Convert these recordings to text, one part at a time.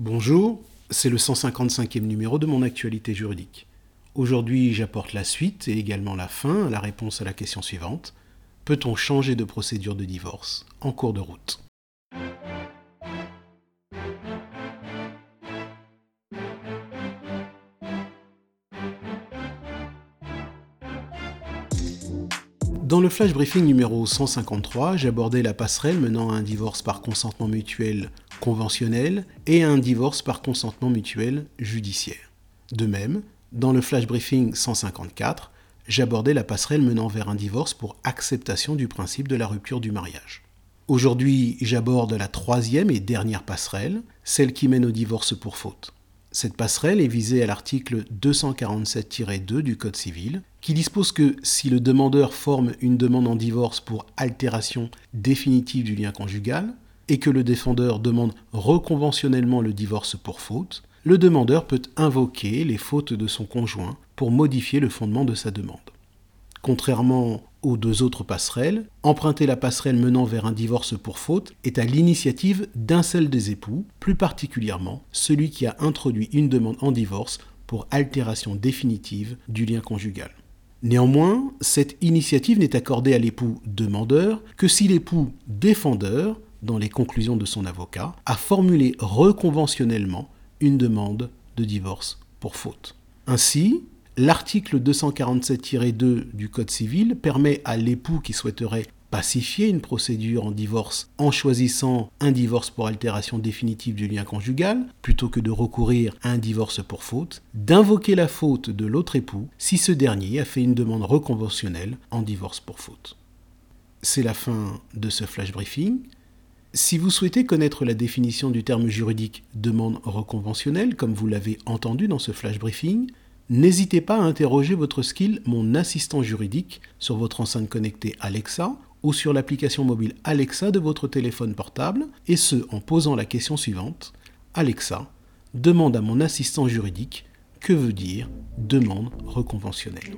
Bonjour, c'est le 155e numéro de mon actualité juridique. Aujourd'hui, j'apporte la suite et également la fin à la réponse à la question suivante. Peut-on changer de procédure de divorce en cours de route? Dans le flash briefing numéro 153, j'abordais la passerelle menant à un divorce par consentement mutuel conventionnel et un divorce par consentement mutuel judiciaire. De même, dans le flash briefing 154, j'abordais la passerelle menant vers un divorce pour acceptation du principe de la rupture du mariage. Aujourd'hui, j'aborde la troisième et dernière passerelle, celle qui mène au divorce pour faute. Cette passerelle est visée à l'article 247-2 du Code civil, qui dispose que si le demandeur forme une demande en divorce pour altération définitive du lien conjugal, et que le défendeur demande reconventionnellement le divorce pour faute, le demandeur peut invoquer les fautes de son conjoint pour modifier le fondement de sa demande. Contrairement aux deux autres passerelles, emprunter la passerelle menant vers un divorce pour faute est à l'initiative d'un seul des époux, plus particulièrement celui qui a introduit une demande en divorce pour altération définitive du lien conjugal. Néanmoins, cette initiative n'est accordée à l'époux demandeur que si l'époux défendeur, dans les conclusions de son avocat, a formulé reconventionnellement une demande de divorce pour faute. Ainsi, L'article 247-2 du Code civil permet à l'époux qui souhaiterait pacifier une procédure en divorce en choisissant un divorce pour altération définitive du lien conjugal, plutôt que de recourir à un divorce pour faute, d'invoquer la faute de l'autre époux si ce dernier a fait une demande reconventionnelle en divorce pour faute. C'est la fin de ce flash briefing. Si vous souhaitez connaître la définition du terme juridique demande reconventionnelle, comme vous l'avez entendu dans ce flash briefing, N'hésitez pas à interroger votre skill Mon assistant juridique sur votre enceinte connectée Alexa ou sur l'application mobile Alexa de votre téléphone portable, et ce en posant la question suivante. Alexa, demande à mon assistant juridique que veut dire demande reconventionnelle?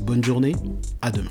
Bonne journée, à demain.